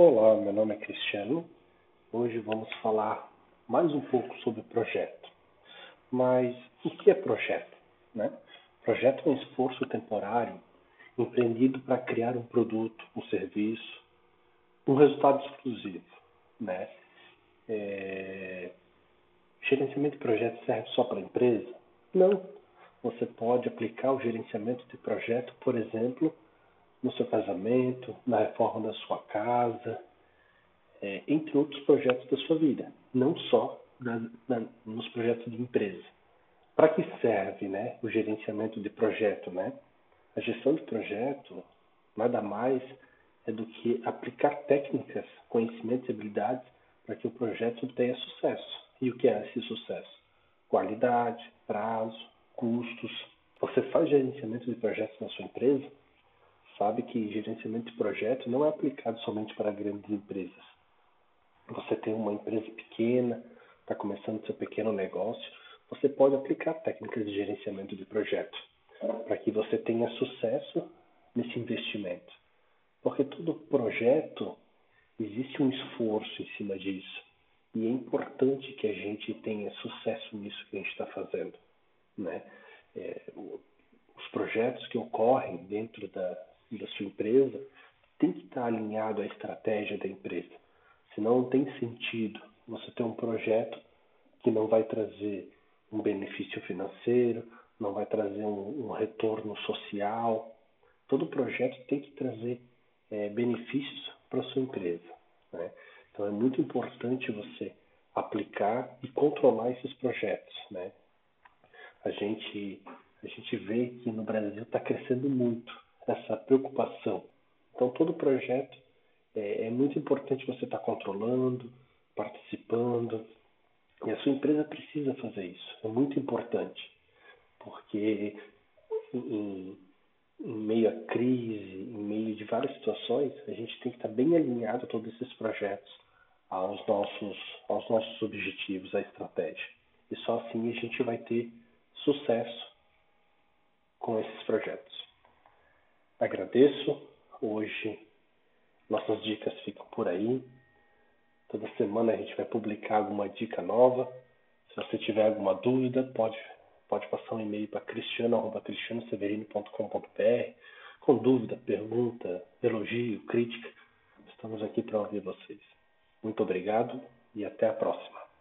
Olá, meu nome é Cristiano. Hoje vamos falar mais um pouco sobre projeto. Mas o que é projeto? Né? Projeto é um esforço temporário empreendido para criar um produto, um serviço, um resultado exclusivo. Né? É... Gerenciamento de projeto serve só para a empresa? Não. Você pode aplicar o gerenciamento de projeto, por exemplo, no seu casamento, na reforma da sua casa, é, entre outros projetos da sua vida, não só na, na, nos projetos de empresa. Para que serve né, o gerenciamento de projeto? Né? A gestão de projeto nada mais é do que aplicar técnicas, conhecimentos e habilidades para que o projeto tenha sucesso. E o que é esse sucesso? Qualidade, prazo, custos. Você faz gerenciamento de projetos na sua empresa? Sabe que gerenciamento de projeto não é aplicado somente para grandes empresas. Você tem uma empresa pequena, está começando seu pequeno negócio, você pode aplicar técnicas de gerenciamento de projeto para que você tenha sucesso nesse investimento. Porque todo projeto existe um esforço em cima disso. E é importante que a gente tenha sucesso nisso que a gente está fazendo. Né? É, os projetos que ocorrem dentro da, da sua empresa tem que estar alinhado à estratégia da empresa. Senão não tem sentido você ter um projeto que não vai trazer um benefício financeiro, não vai trazer um, um retorno social. Todo projeto tem que trazer é, benefícios para sua empresa. Né? Então é muito importante você aplicar e controlar esses projetos. Né? A, gente, a gente vê que no Brasil está crescendo muito essa preocupação. Então, todo projeto é, é muito importante você estar tá controlando, participando, e a sua empresa precisa fazer isso. É muito importante, porque em, em meio à crise, em meio de várias situações, a gente tem que estar tá bem alinhado a todos esses projetos aos nossos, aos nossos objetivos, à estratégia. E só assim a gente vai ter sucesso com esses projetos. Agradeço. Hoje nossas dicas ficam por aí. Toda semana a gente vai publicar alguma dica nova. Se você tiver alguma dúvida, pode, pode passar um e-mail para cristiano.cristianoseverino.com.br com dúvida, pergunta, elogio, crítica. Estamos aqui para ouvir vocês. Muito obrigado e até a próxima.